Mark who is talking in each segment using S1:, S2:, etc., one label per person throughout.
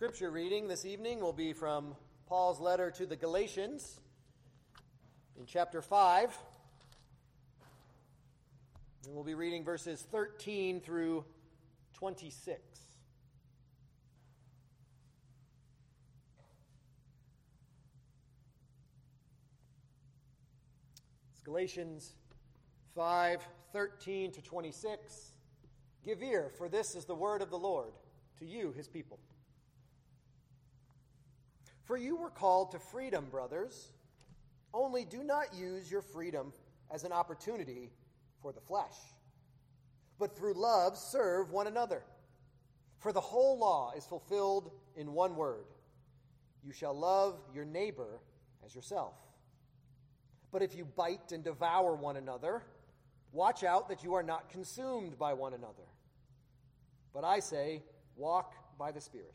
S1: scripture reading this evening will be from Paul's letter to the Galatians in chapter 5. And we'll be reading verses 13 through 26. It's Galatians 5 13 to 26. Give ear, for this is the word of the Lord to you, his people. For you were called to freedom, brothers. Only do not use your freedom as an opportunity for the flesh, but through love serve one another. For the whole law is fulfilled in one word you shall love your neighbor as yourself. But if you bite and devour one another, watch out that you are not consumed by one another. But I say, walk by the Spirit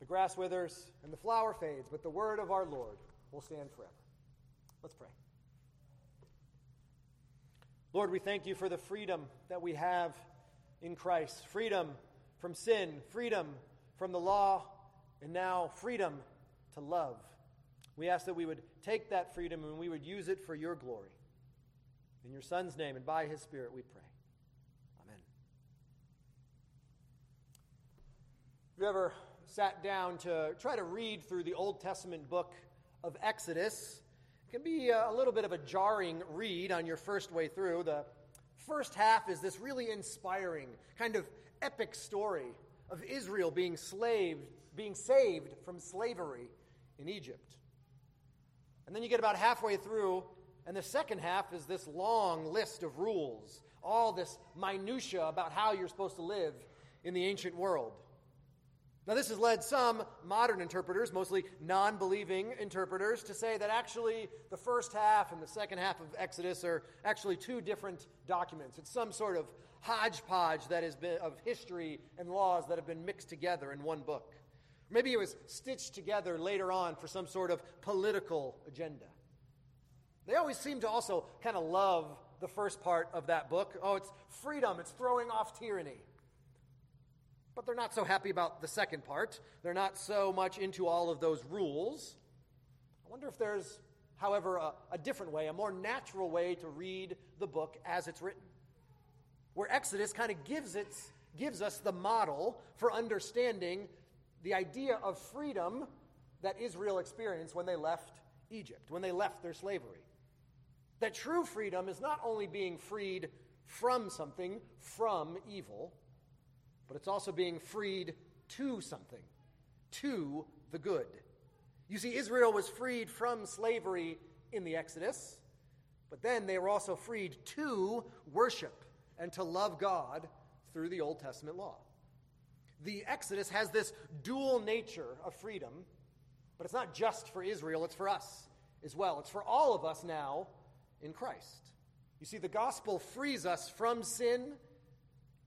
S1: The grass withers and the flower fades, but the word of our Lord will stand forever. Let's pray. Lord, we thank you for the freedom that we have in Christ freedom from sin, freedom from the law, and now freedom to love. We ask that we would take that freedom and we would use it for your glory. In your Son's name and by his Spirit we pray. Amen. Have you ever sat down to try to read through the Old Testament book of Exodus, it can be a little bit of a jarring read on your first way through. The first half is this really inspiring, kind of epic story of Israel being slaved, being saved from slavery in Egypt. And then you get about halfway through, and the second half is this long list of rules, all this minutia about how you're supposed to live in the ancient world. Now, this has led some modern interpreters, mostly non believing interpreters, to say that actually the first half and the second half of Exodus are actually two different documents. It's some sort of hodgepodge that has been of history and laws that have been mixed together in one book. Maybe it was stitched together later on for some sort of political agenda. They always seem to also kind of love the first part of that book. Oh, it's freedom, it's throwing off tyranny. But they're not so happy about the second part. They're not so much into all of those rules. I wonder if there's, however, a, a different way, a more natural way to read the book as it's written, where Exodus kind of gives, gives us the model for understanding the idea of freedom that Israel experienced when they left Egypt, when they left their slavery. That true freedom is not only being freed from something, from evil, but it's also being freed to something, to the good. You see, Israel was freed from slavery in the Exodus, but then they were also freed to worship and to love God through the Old Testament law. The Exodus has this dual nature of freedom, but it's not just for Israel, it's for us as well. It's for all of us now in Christ. You see, the gospel frees us from sin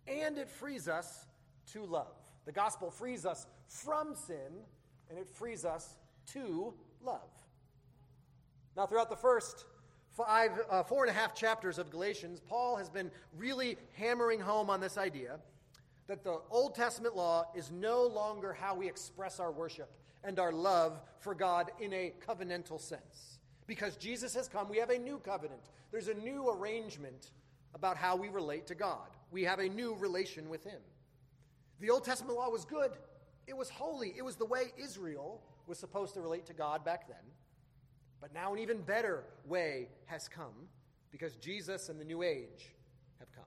S1: and it frees us to love. The gospel frees us from sin and it frees us to love. Now, throughout the first five, uh, four and a half chapters of Galatians, Paul has been really hammering home on this idea that the Old Testament law is no longer how we express our worship and our love for God in a covenantal sense. Because Jesus has come, we have a new covenant. There's a new arrangement about how we relate to God. We have a new relation with Him. The Old Testament law was good, it was holy, it was the way Israel was supposed to relate to God back then. But now an even better way has come because Jesus and the new age have come.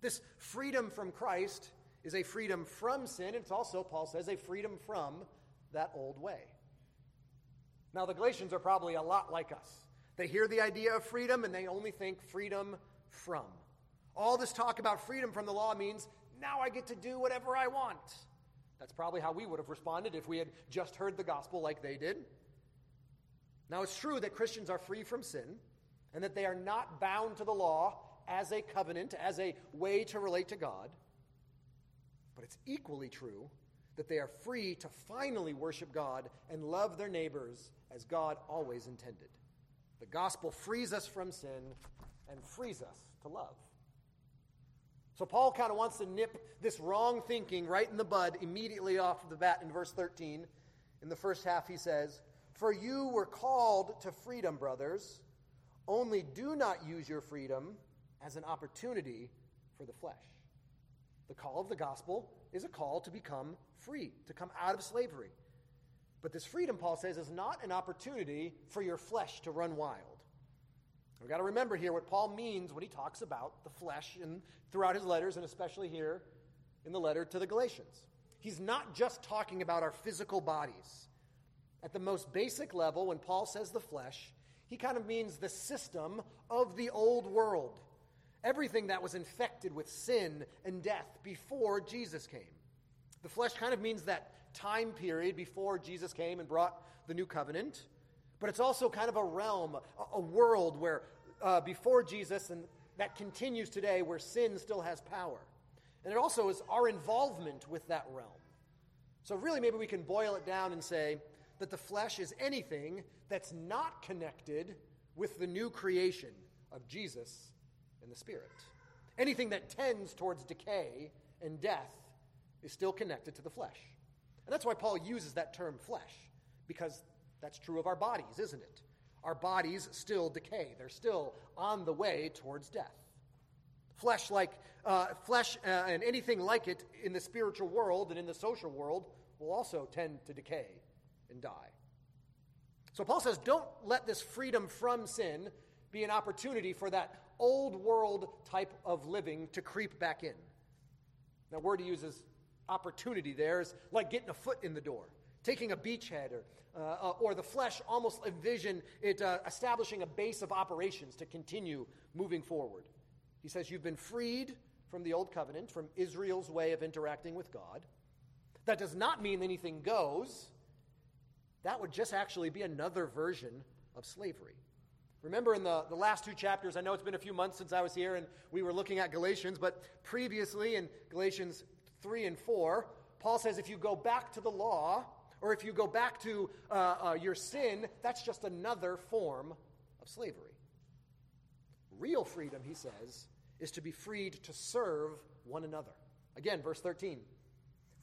S1: This freedom from Christ is a freedom from sin, and it's also, Paul says, a freedom from that old way. Now, the Galatians are probably a lot like us. They hear the idea of freedom and they only think freedom from. All this talk about freedom from the law means now I get to do whatever I want. That's probably how we would have responded if we had just heard the gospel like they did. Now, it's true that Christians are free from sin and that they are not bound to the law as a covenant, as a way to relate to God. But it's equally true that they are free to finally worship God and love their neighbors as God always intended. The gospel frees us from sin and frees us to love. So, Paul kind of wants to nip this wrong thinking right in the bud immediately off the bat in verse 13. In the first half, he says, For you were called to freedom, brothers, only do not use your freedom as an opportunity for the flesh. The call of the gospel is a call to become free, to come out of slavery. But this freedom, Paul says, is not an opportunity for your flesh to run wild. We've got to remember here what Paul means when he talks about the flesh and throughout his letters, and especially here in the letter to the Galatians. He's not just talking about our physical bodies. At the most basic level, when Paul says the flesh, he kind of means the system of the old world. Everything that was infected with sin and death before Jesus came. The flesh kind of means that time period before Jesus came and brought the new covenant. But it's also kind of a realm, a, world where uh, before Jesus, and that continues today, where sin still has power. And it also is our involvement with that realm. So, really, maybe we can boil it down and say that the flesh is anything that's not connected with the new creation of Jesus and the Spirit. Anything that tends towards decay and death is still connected to the flesh. And that's why Paul uses that term flesh, because that's true of our bodies, isn't it? Our bodies still decay, they're still on the way towards death. Flesh, like uh, flesh uh, and anything like it in the spiritual world and in the social world, will also tend to decay and die. So Paul says, don't let this freedom from sin be an opportunity for that old world type of living to creep back in. Now, word he uses opportunity there is like getting a foot in the door, taking a beachhead, or, uh, uh, or the flesh almost envision it uh, establishing a base of operations to continue moving forward. He says, You've been freed from the old covenant, from Israel's way of interacting with God. That does not mean anything goes. That would just actually be another version of slavery. Remember in the, the last two chapters, I know it's been a few months since I was here and we were looking at Galatians, but previously in Galatians 3 and 4, Paul says if you go back to the law, or if you go back to uh, uh, your sin, that's just another form of slavery. Real freedom, he says, is to be freed to serve one another. Again, verse 13.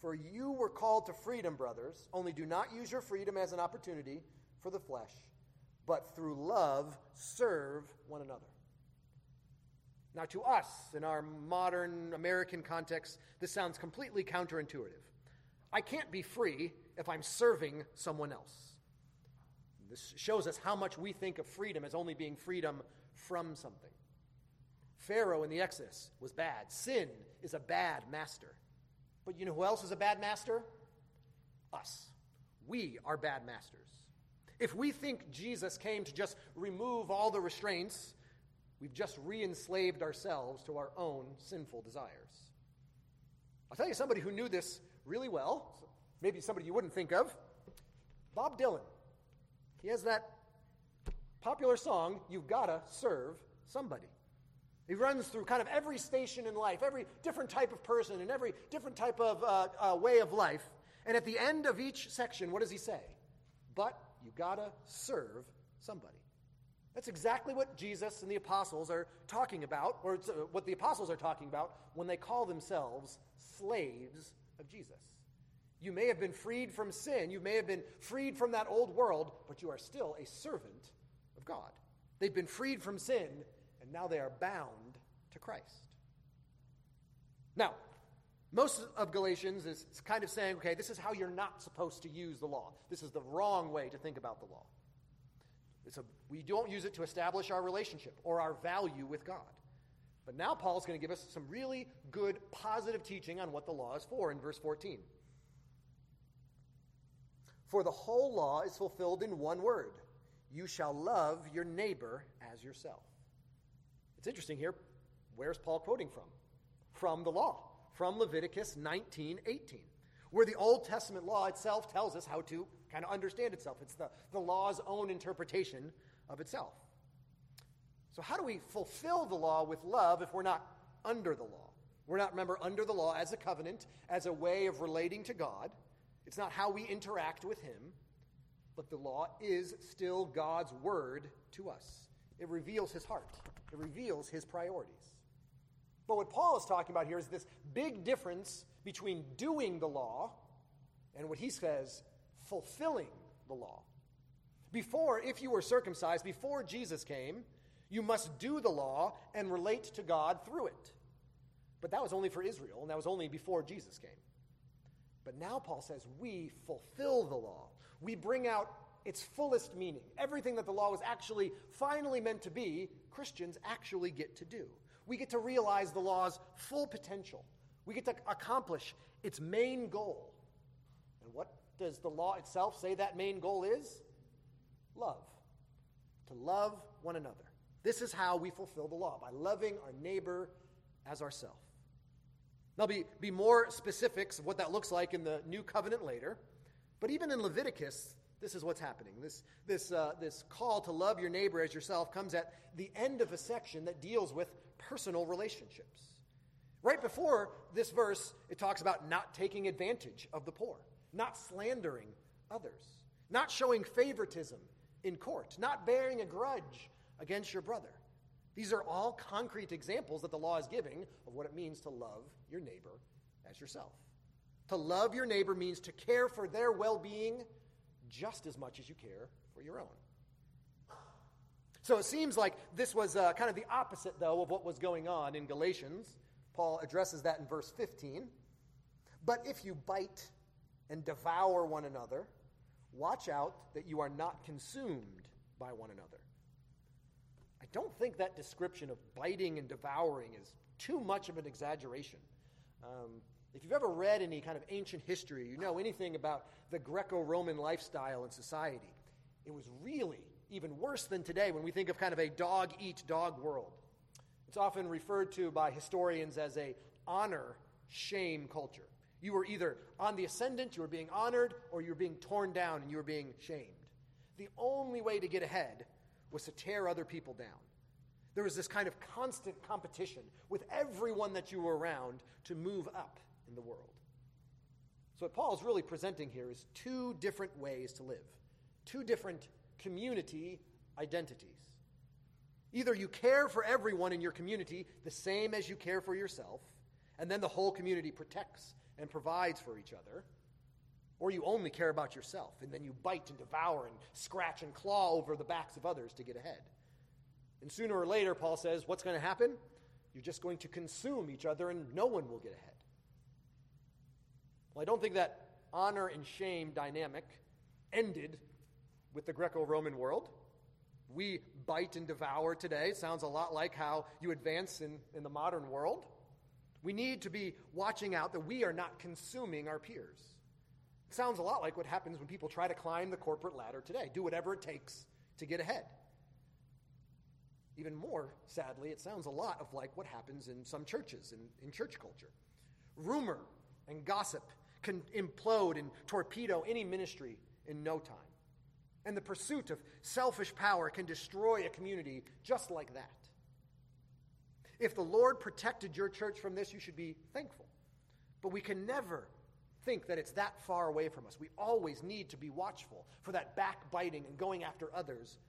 S1: For you were called to freedom, brothers, only do not use your freedom as an opportunity for the flesh, but through love serve one another. Now, to us, in our modern American context, this sounds completely counterintuitive. I can't be free if I'm serving someone else. This shows us how much we think of freedom as only being freedom from something. Pharaoh in the Exodus was bad. Sin is a bad master. But you know who else is a bad master? Us. We are bad masters. If we think Jesus came to just remove all the restraints We've just re enslaved ourselves to our own sinful desires. I'll tell you somebody who knew this really well, maybe somebody you wouldn't think of Bob Dylan. He has that popular song, You've Gotta Serve Somebody. He runs through kind of every station in life, every different type of person, and every different type of uh, uh, way of life. And at the end of each section, what does he say? But you gotta serve somebody. That's exactly what Jesus and the apostles are talking about, or uh, what the apostles are talking about when they call themselves slaves of Jesus. You may have been freed from sin, you may have been freed from that old world, but you are still a servant of God. They've been freed from sin, and now they are bound to Christ. Now, most of Galatians is kind of saying, okay, this is how you're not supposed to use the law. This is the wrong way to think about the law. A, we don't use it to establish our relationship or our value with God. But now Paul's going to give us some really good, positive teaching on what the law is for in verse 14. For the whole law is fulfilled in one word you shall love your neighbor as yourself. It's interesting here. Where's Paul quoting from? From the law, from Leviticus 19 18, where the Old Testament law itself tells us how to kind of understand itself. It's the, the law's own interpretation of itself. So, how do we fulfill the law with love if we're not under the law? We're not, remember, under the law as a covenant, as a way of relating to God. It's not how we interact with Him, but the law is still God's word to us. It reveals His heart, it reveals His priorities. But what Paul is talking about here is this big difference between doing the law and what he says, fulfilling the law. Before, if you were circumcised, before Jesus came, you must do the law and relate to God through it. But that was only for Israel, and that was only before Jesus came. But now Paul says we fulfill the law. We bring out its fullest meaning. Everything that the law was actually finally meant to be, Christians actually get to do. We get to realize the law's full potential. We get to accomplish its main goal. And what does the law itself say that main goal is? Love. To love one another. This is how we fulfill the law by loving our neighbor as ourselves. There'll be, be more specifics of what that looks like in the new covenant later. But even in Leviticus, this is what's happening. This, this, uh, this call to love your neighbor as yourself comes at the end of a section that deals with personal relationships. Right before this verse, it talks about not taking advantage of the poor not slandering others, not showing favoritism in court, not bearing a grudge against your brother. These are all concrete examples that the law is giving of what it means to love your neighbor as yourself. To love your neighbor means to care for their well being just as much as you care for your own. So it seems like this was uh, kind of the opposite, though, of what was going on in Galatians. Paul addresses that in verse 15. But if you bite and devour one another, watch out that you are not consumed by one another. I don't think that description of biting and devouring is too much of an exaggeration. Um, if you've ever read any kind of ancient history, you know anything about the Greco Roman lifestyle and society, it was really even worse than today when we think of kind of a dog eat dog world. It's often referred to by historians as a honor shame culture. You were either on the ascendant, you were being honored, or you were being torn down and you were being shamed. The only way to get ahead was to tear other people down. There was this kind of constant competition with everyone that you were around to move up in the world. So, what Paul is really presenting here is two different ways to live, two different community identities. Either you care for everyone in your community the same as you care for yourself, and then the whole community protects and provides for each other, or you only care about yourself and then you bite and devour and scratch and claw over the backs of others to get ahead. And sooner or later, Paul says, what's going to happen? You're just going to consume each other and no one will get ahead. Well, I don't think that honor and shame dynamic ended with the Greco Roman world. We bite and devour today. Sounds a lot like how you advance in, in the modern world. We need to be watching out that we are not consuming our peers. It sounds a lot like what happens when people try to climb the corporate ladder today, do whatever it takes to get ahead. Even more sadly, it sounds a lot of like what happens in some churches, in, in church culture. Rumor and gossip can implode and torpedo any ministry in no time. And the pursuit of selfish power can destroy a community just like that. If the Lord protected your church from this, you should be thankful. But we can never think that it's that far away from us. We always need to be watchful for that backbiting and going after others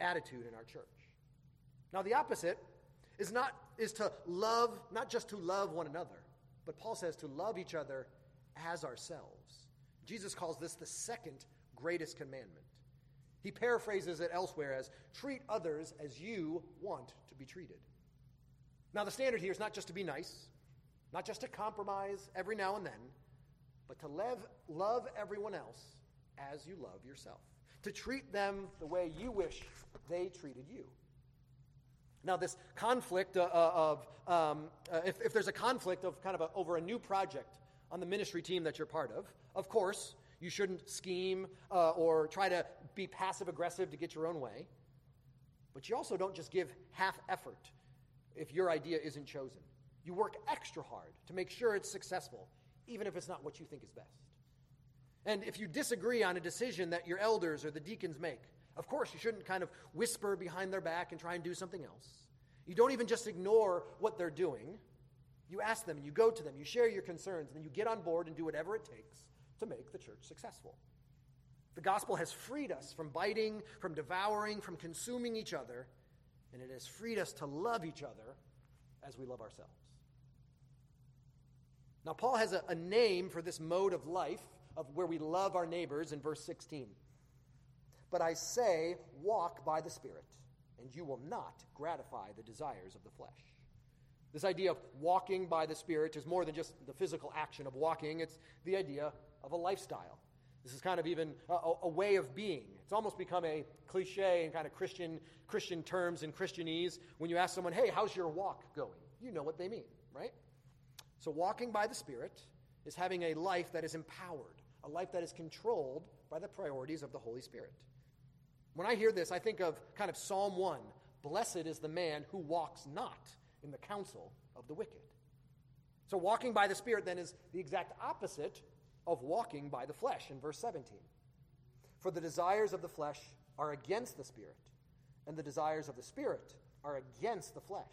S1: attitude in our church. Now, the opposite is not is to love, not just to love one another, but Paul says to love each other as ourselves. Jesus calls this the second greatest commandment. He paraphrases it elsewhere as treat others as you want to be treated. Now, the standard here is not just to be nice, not just to compromise every now and then, but to love, love everyone else as you love yourself, to treat them the way you wish they treated you. Now, this conflict uh, uh, of, um, uh, if, if, there's a conflict of kind of a, over a new project on the ministry team that you're part of, of course, you shouldn't scheme uh, or try to be passive aggressive to get your own way. But you also don't just give half effort if your idea isn't chosen. You work extra hard to make sure it's successful, even if it's not what you think is best. And if you disagree on a decision that your elders or the deacons make, of course, you shouldn't kind of whisper behind their back and try and do something else. You don't even just ignore what they're doing. You ask them and you go to them, you share your concerns, and then you get on board and do whatever it takes to make the church successful. The gospel has freed us from biting, from devouring, from consuming each other, and it has freed us to love each other as we love ourselves. Now, Paul has a, a name for this mode of life of where we love our neighbors in verse 16. But I say, walk by the Spirit, and you will not gratify the desires of the flesh. This idea of walking by the Spirit is more than just the physical action of walking, it's the idea of a lifestyle. This is kind of even a, a, way of being. It's almost become a cliche in kind of Christian, Christian terms and Christianese. When you ask someone, hey, how's your walk going? You know what they mean, right? So, walking by the Spirit is having a life that is empowered, a life that is controlled by the priorities of the Holy Spirit. When I hear this, I think of kind of Psalm 1 Blessed is the man who walks not in the counsel of the wicked. So, walking by the Spirit then is the exact opposite of walking by the flesh in verse 17. For the desires of the flesh are against the Spirit, and the desires of the Spirit are against the flesh.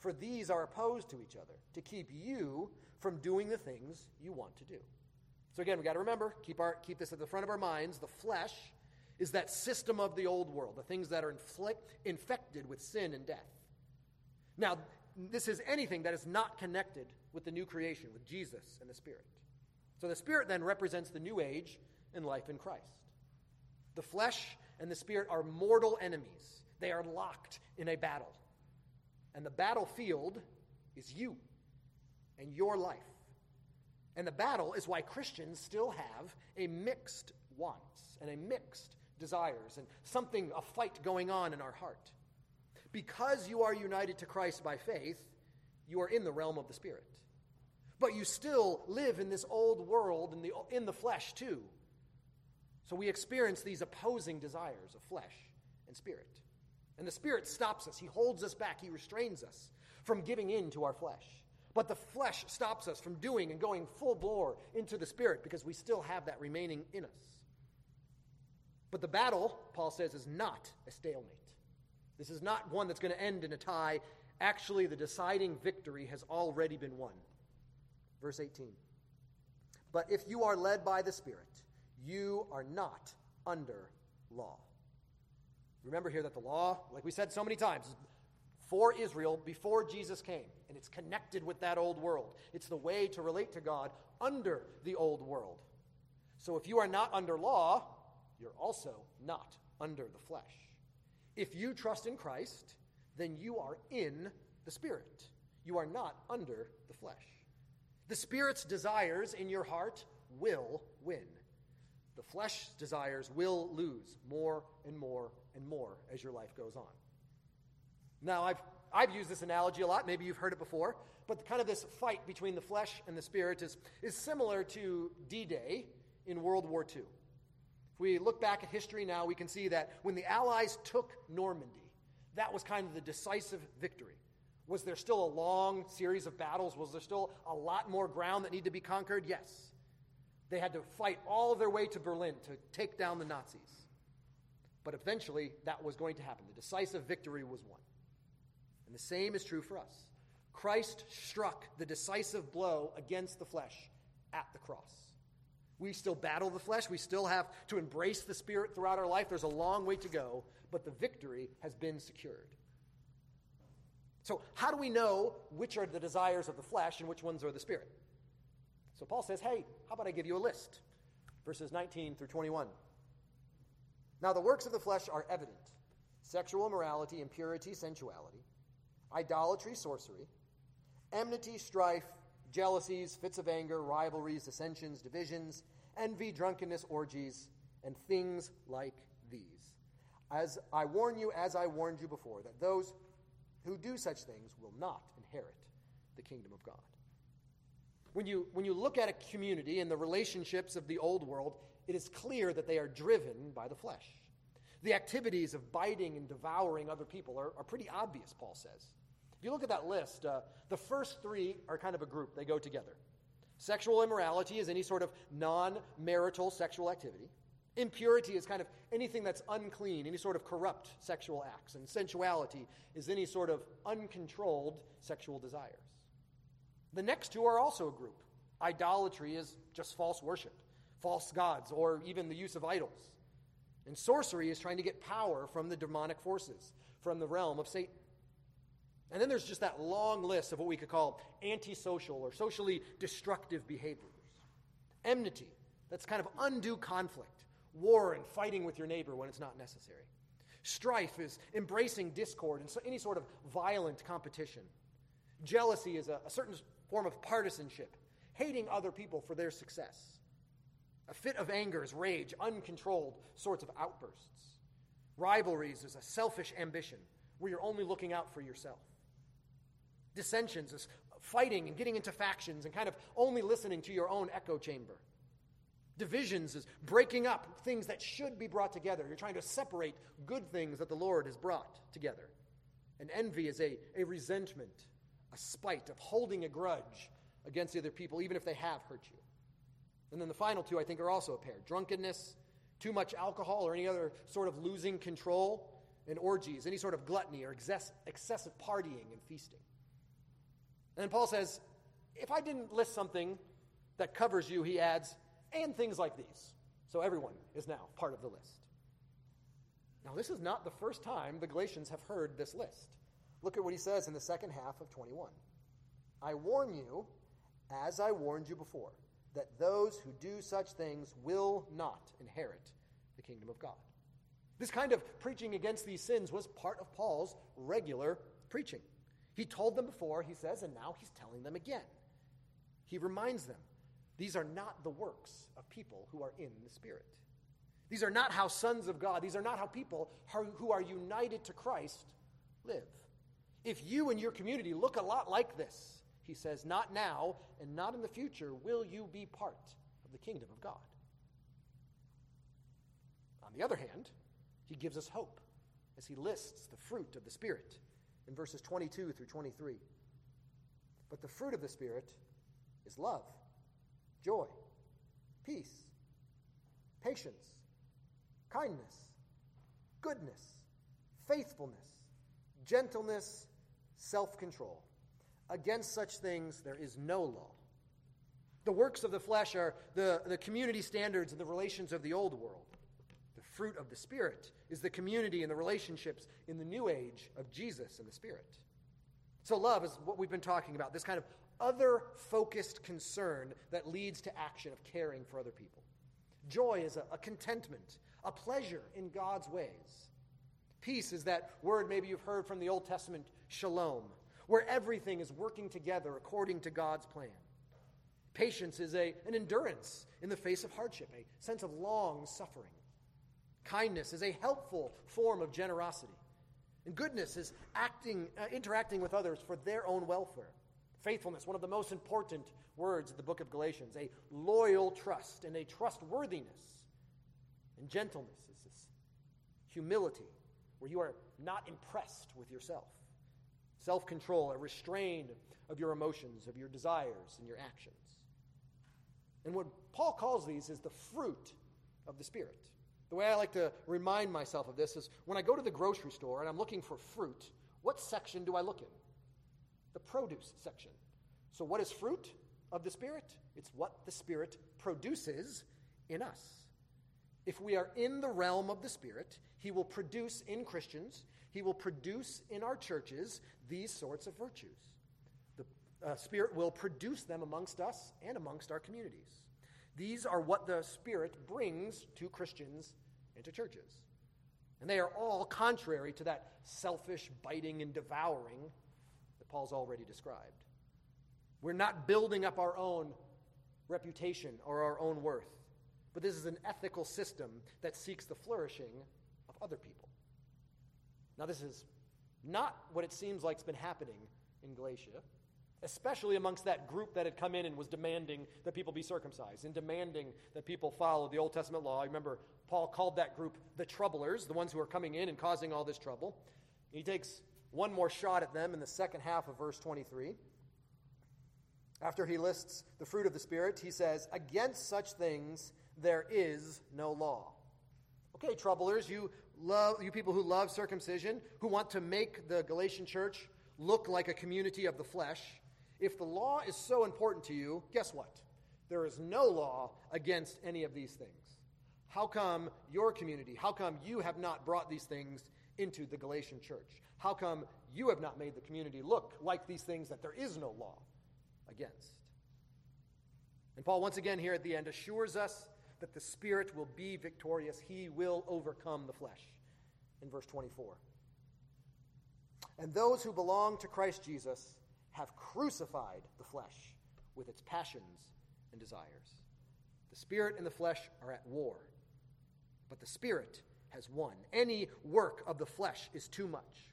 S1: For these are opposed to each other to keep you from doing the things you want to do. So again, we got to remember, keep, our, keep this at the front of our minds. The flesh is that system of the old world, the things that are inflict, infected with sin and death. Now, this is anything that is not connected with the new creation, with Jesus and the Spirit. So the Spirit then represents the new age and life in Christ. The flesh and the Spirit are mortal enemies, they are locked in a battle. And the battlefield is you and your life. And the battle is why Christians still have a mixed wants and a mixed desires and something, a fight going on in our heart. Because you are united to Christ by faith, you are in the realm of the Spirit. But you still live in this old world in the, in the flesh, too. So we experience these opposing desires of flesh and spirit. And the spirit stops us, he holds us back, he restrains us from giving in to our flesh. But the flesh stops us from doing and going full bore into the spirit because we still have that remaining in us. But the battle, Paul says, is not a stalemate. This is not one that's going to end in a tie. Actually, the deciding victory has already been won. Verse 18. But if you are led by the Spirit, you are not under law. Remember here that the law, like we said so many times, for Israel before Jesus came, and it's connected with that old world. It's the way to relate to God under the old world. So if you are not under law, you're also not under the flesh. If you trust in Christ, then you are in the Spirit. You are not under the flesh. The Spirit's desires in your heart will win. The flesh's desires will lose more and more and more as your life goes on. Now, I've, I've used this analogy a lot. Maybe you've heard it before. But kind of this fight between the flesh and the spirit is, is similar to D Day in World War II. If we look back at history now, we can see that when the Allies took Normandy, that was kind of the decisive victory. Was there still a long series of battles? Was there still a lot more ground that needed to be conquered? Yes. They had to fight all their way to Berlin to take down the Nazis. But eventually, that was going to happen. The decisive victory was won. And the same is true for us. Christ struck the decisive blow against the flesh at the cross. We still battle the flesh. We still have to embrace the Spirit throughout our life. There's a long way to go, but the victory has been secured. So, how do we know which are the desires of the flesh and which ones are the Spirit? So, Paul says, hey, how about I give you a list? Verses 19 through 21. Now, the works of the flesh are evident sexual immorality, impurity, sensuality, idolatry, sorcery, enmity, strife jealousies, fits of anger, rivalries, dissensions, divisions, envy, drunkenness, orgies, and things like these. As I warn you, as I warned you before, that those who do such things will not inherit the kingdom of God. When you, when you look at a community and the relationships of the old world, it is clear that they are driven by the flesh. The activities of biting and devouring other people are, are pretty obvious, Paul says. If you look at that list, uh, the first three are kind of a group, they go together. Sexual immorality is any sort of non marital sexual activity. Impurity is kind of anything that's unclean, any sort of corrupt sexual acts. And sensuality is any sort of uncontrolled sexual desires. The next two are also a group. Idolatry is just false worship, false gods, or even the use of idols. And sorcery is trying to get power from the demonic forces, from the realm of Satan. And then there's just that long list of what we could call antisocial or socially destructive behaviors. Enmity, that's kind of undue conflict, war and fighting with your neighbor when it's not necessary. Strife is embracing discord and so any sort of violent competition. Jealousy is a, a certain form of partisanship, hating other people for their success. A fit of anger is rage, uncontrolled sorts of outbursts. Rivalries is a selfish ambition where you're only looking out for yourself dissensions, is fighting and getting into factions and kind of only listening to your own echo chamber. Divisions is breaking up things that should be brought together. You're trying to separate good things that the Lord has brought together. And envy is a, a resentment, a spite of holding a grudge against the other people, even if they have hurt you. And then the final two, I think, are also a pair drunkenness, too much alcohol, or any other sort of losing control, and orgies, any sort of gluttony or excess, excessive partying and feasting. And Paul says, if I didn't list something that covers you, he adds, and things like these. So everyone is now part of the list. Now, this is not the first time the Galatians have heard this list. Look at what he says in the second half of 21. I warn you, as I warned you before, that those who do such things will not inherit the kingdom of God. This kind of preaching against these sins was part of Paul's regular preaching. He told them before, he says, and now he's telling them again. He reminds them these are not the works of people who are in the Spirit. These are not how sons of God, these are not how people who are united to Christ live. If you and your community look a lot like this, he says, not now and not in the future will you be part of the kingdom of God. On the other hand, he gives us hope as he lists the fruit of the Spirit in verses 22 through 23. But the fruit of the Spirit is love, joy, peace, patience, kindness, goodness, faithfulness, gentleness, self control. Against such things there is no law. The works of the flesh are the, the community standards and the relations of the old world fruit of the Spirit is the community and the relationships in the new age of Jesus and the Spirit. So, love is what we've been talking about this kind of other focused concern that leads to action of caring for other people. Joy is a, a, contentment, a pleasure in God's ways. Peace is that word maybe you've heard from the Old Testament, shalom, where everything is working together according to God's plan. Patience is a, an endurance in the face of hardship, a sense of long suffering. Kindness is a helpful form of generosity. And goodness is acting, uh, interacting with others for their own welfare. Faithfulness, one of the most important words of the book of Galatians, a loyal trust and a trustworthiness. And gentleness is this humility, where you are not impressed with yourself. Self control, a restraint of your emotions, of your desires, and your actions. And what Paul calls these is the fruit of the Spirit. The way I like to remind myself of this is when I go to the grocery store and I'm looking for fruit, what section do I look in? The produce section. So, what is fruit? of the Spirit, it's what the Spirit produces in us. If we are in the realm of the Spirit, He will produce in Christians, He will produce in our churches these sorts of virtues. The uh, Spirit will produce them amongst us and amongst our communities. These are what the Spirit brings to Christians and to churches. And they are all contrary to that selfish biting and devouring that Paul's already described. We're not building up our own reputation or our own worth, but this is an ethical system that seeks the flourishing of other people. Now, this is not what it seems like has been happening in Galatia, especially amongst that group that had come in and was demanding that people be circumcised and demanding that people follow the Old Testament law. I remember, Paul called that group the troublers, the ones who are coming in and causing all this trouble. He takes one more shot at them in the second half of verse 23. After he lists the fruit of the Spirit, he says, Against such things there is no law. Okay, troublers, you love you people who love circumcision, who want to make the Galatian church look like a community of the flesh. If the law is so important to you, guess what? There is no law against any of these things. How come your community, how come you have not brought these things into the Galatian church? How come you have not made the community look like these things that there is no law against? And Paul, once again, here at the end, assures us that the Spirit will be victorious. He will overcome the flesh. In verse 24. And those who belong to Christ Jesus have crucified the flesh with its passions and desires. The Spirit and the flesh are at war, but the Spirit has won. Any work of the flesh is too much.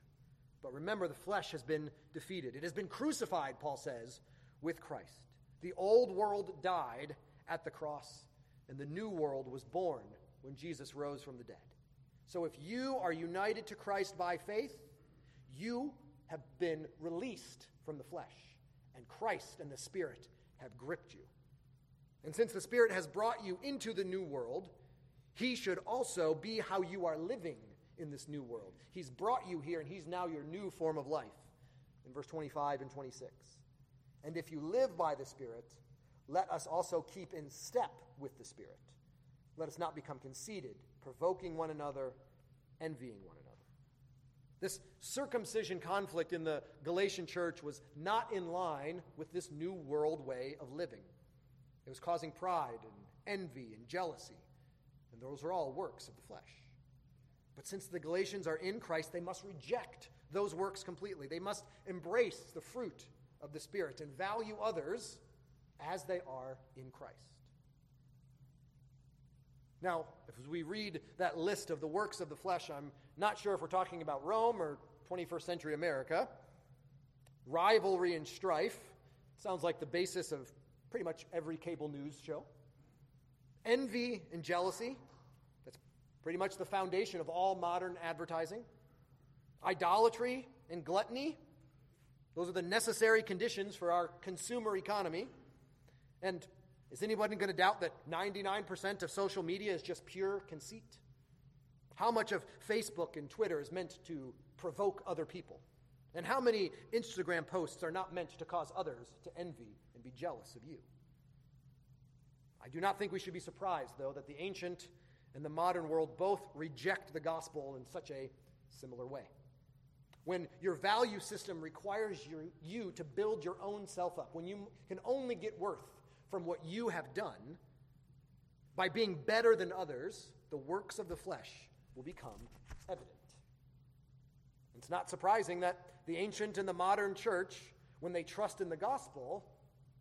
S1: But remember, the flesh has been defeated. It has been crucified, Paul says, with Christ. The old world died at the cross, and the new world was born when Jesus rose from the dead. So if you are united to Christ by faith, you have been released from the flesh, and Christ and the Spirit have gripped you. And since the Spirit has brought you into the new world, He should also be how you are living in this new world. He's brought you here, and He's now your new form of life. In verse 25 and 26. And if you live by the Spirit, let us also keep in step with the Spirit. Let us not become conceited, provoking one another, envying one another. This circumcision conflict in the Galatian church was not in line with this new world way of living. It was causing pride and envy and jealousy, and those are all works of the flesh. But since the Galatians are in Christ, they must reject those works completely. They must embrace the fruit of the Spirit and value others as they are in Christ. Now, if we read that list of the works of the flesh, I'm not sure if we're talking about Rome or 21st century America. Rivalry and strife sounds like the basis of pretty much every cable news show. Envy and jealousy, that's pretty much the foundation of all modern advertising. Idolatry and gluttony, those are the necessary conditions for our consumer economy. And is anybody going to doubt that 99% of social media is just pure conceit? How much of Facebook and Twitter is meant to provoke other people? And how many Instagram posts are not meant to cause others to envy and be jealous of you? I do not think we should be surprised, though, that the ancient and the modern world both reject the gospel in such a similar way. When your value system requires you, you to build your own self up, when you can only get worth from what you have done, by being better than others, the works of the flesh will become evident. It's not surprising that the ancient and the modern church, when they trust in the gospel,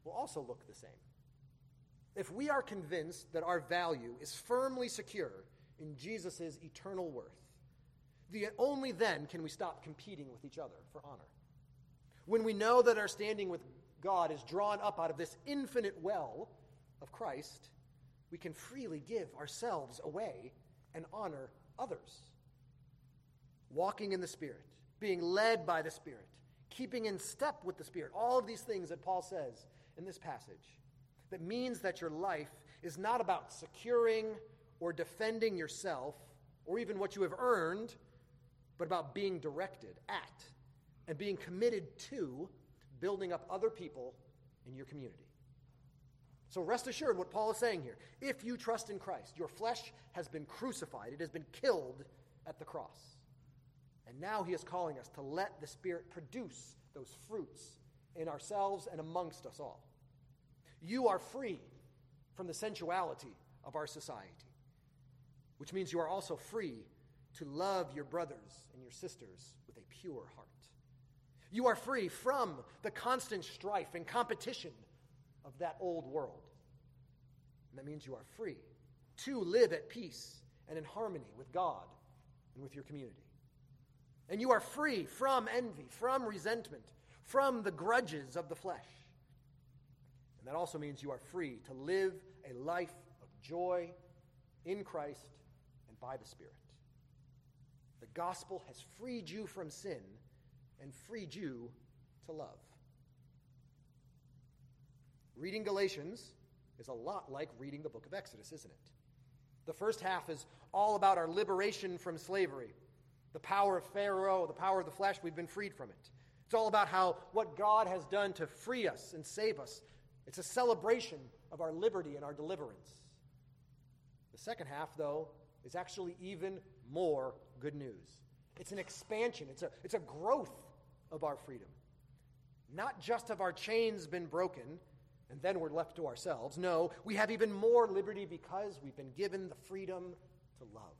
S1: will also look the same. If we are convinced that our value is firmly secure in Jesus' eternal worth, the, only then can we stop competing with each other for honor. When we know that our standing with God is drawn up out of this infinite well of Christ, we can freely give ourselves away and honor others. Walking in the Spirit, being led by the Spirit, keeping in step with the Spirit, all of these things that Paul says in this passage, that means that your life is not about securing or defending yourself or even what you have earned, but about being directed at and being committed to building up other people in your community. So rest assured what Paul is saying here. If you trust in Christ, your flesh has been crucified, it has been killed at the cross. And now he is calling us to let the Spirit produce those fruits in ourselves and amongst us all. You are free from the sensuality of our society, which means you are also free to love your brothers and your sisters with a pure heart. You are free from the constant strife and competition of that old world. And that means you are free to live at peace and in harmony with God and with your community. And you are free from envy, from resentment, from the grudges of the flesh. And that also means you are free to live a life of joy in Christ and by the Spirit. The gospel has freed you from sin and freed you to love. Reading Galatians is a lot like reading the book of Exodus, isn't it? The first half is all about our liberation from slavery, the power of Pharaoh, the power of the flesh, we've been freed from it. It's all about how what God has done to free us and save us. It's a celebration of our liberty and our deliverance. The second half, though, is actually even more good news. It's an expansion, it's a, it's a growth of our freedom. Not just have our chains been broken and then we're left to ourselves. No, we have even more liberty because we've been given the freedom to love.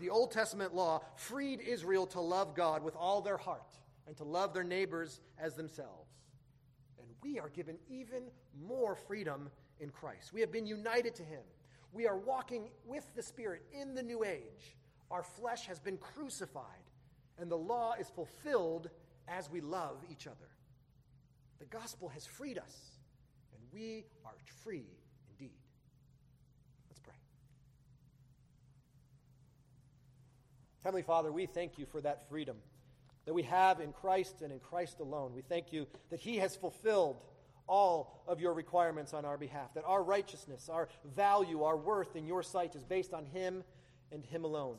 S1: The Old Testament law freed Israel to love God with all their heart and to love their neighbors as themselves. And we are given even more freedom in Christ. We have been united to Him. We are walking with the Spirit in the new age. Our flesh has been crucified, and the law is fulfilled as we love each other. The gospel has freed us, and we are free indeed. Let's pray. Heavenly Father, we thank you for that freedom that we have in Christ and in Christ alone. We thank you that He has fulfilled all of your requirements on our behalf, that our righteousness, our value, our worth in your sight is based on Him and Him alone.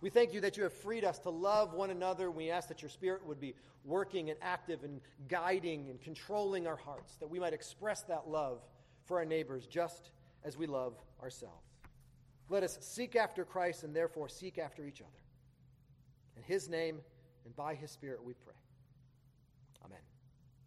S1: We thank you that you have freed us to love one another. We ask that your Spirit would be working and active and guiding and controlling our hearts, that we might express that love for our neighbors just as we love ourselves. Let us seek after Christ and therefore seek after each other. In his name and by his Spirit we pray.